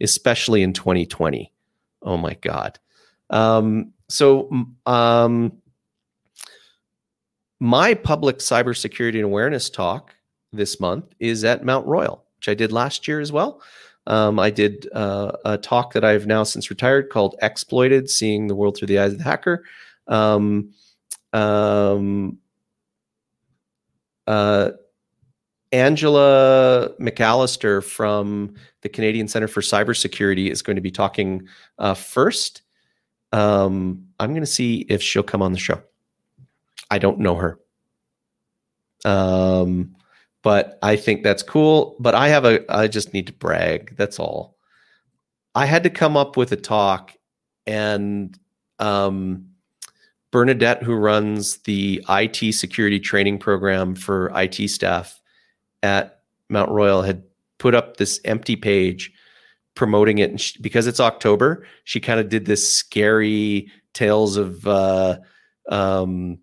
A: especially in 2020. Oh my God. Um, so, um, my public cybersecurity and awareness talk this month is at Mount Royal, which I did last year as well. Um, I did uh, a talk that I've now since retired called Exploited Seeing the World Through the Eyes of the Hacker. Um, um, uh, Angela McAllister from the Canadian Center for Cybersecurity is going to be talking uh, first. Um, I'm going to see if she'll come on the show. I don't know her. Um, but I think that's cool. But I have a, I just need to brag. That's all. I had to come up with a talk, and um, Bernadette, who runs the IT security training program for IT staff at Mount Royal, had put up this empty page promoting it. And she, because it's October, she kind of did this scary tales of uh, um,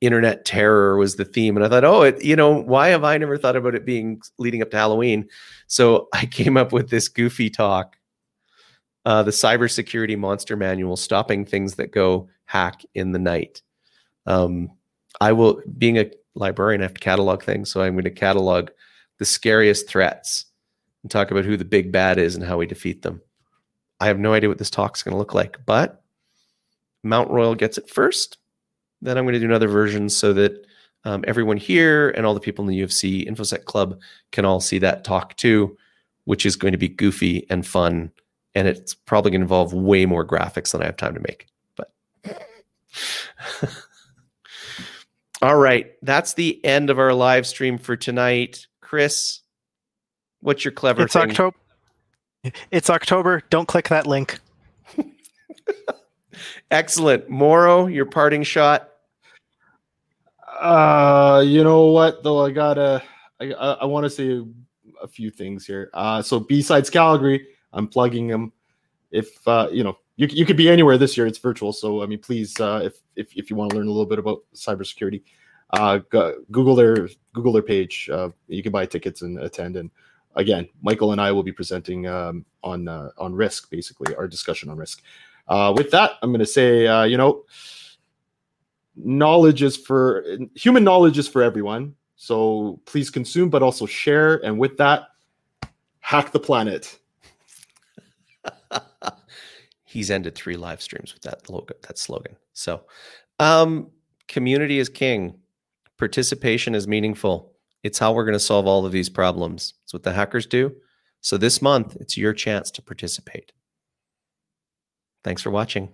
A: internet terror was the theme. And I thought, oh, it, you know, why have I never thought about it being leading up to Halloween? So I came up with this goofy talk. Uh, the cybersecurity monster manual, stopping things that go hack in the night. Um, I will, being a librarian, I have to catalog things. So I'm going to catalog the scariest threats and talk about who the big bad is and how we defeat them. I have no idea what this talk's going to look like, but Mount Royal gets it first. Then I'm going to do another version so that um, everyone here and all the people in the U of C InfoSec Club can all see that talk too, which is going to be goofy and fun. And it's probably going to involve way more graphics than I have time to make. But all right, that's the end of our live stream for tonight. Chris, what's your clever
C: It's
A: thing?
C: October. It's October. Don't click that link.
A: Excellent. Morrow, your parting shot.
B: Uh, you know what though? I gotta. I I, I want to say a few things here. Uh, so BSides Calgary, I'm plugging them. If uh, you know, you you could be anywhere this year. It's virtual, so I mean, please, uh, if if if you want to learn a little bit about cybersecurity, uh, go, Google their Google their page. Uh, you can buy tickets and attend. And again, Michael and I will be presenting um, on uh, on risk, basically our discussion on risk. Uh, with that, I'm going to say, uh, you know, knowledge is for human knowledge is for everyone. So please consume, but also share. And with that, hack the planet.
A: He's ended three live streams with that logo, that slogan. So, um, community is king. Participation is meaningful. It's how we're going to solve all of these problems. It's what the hackers do. So this month, it's your chance to participate. Thanks for watching.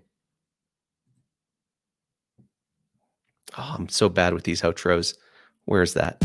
A: Oh, I'm so bad with these outros. Where's that?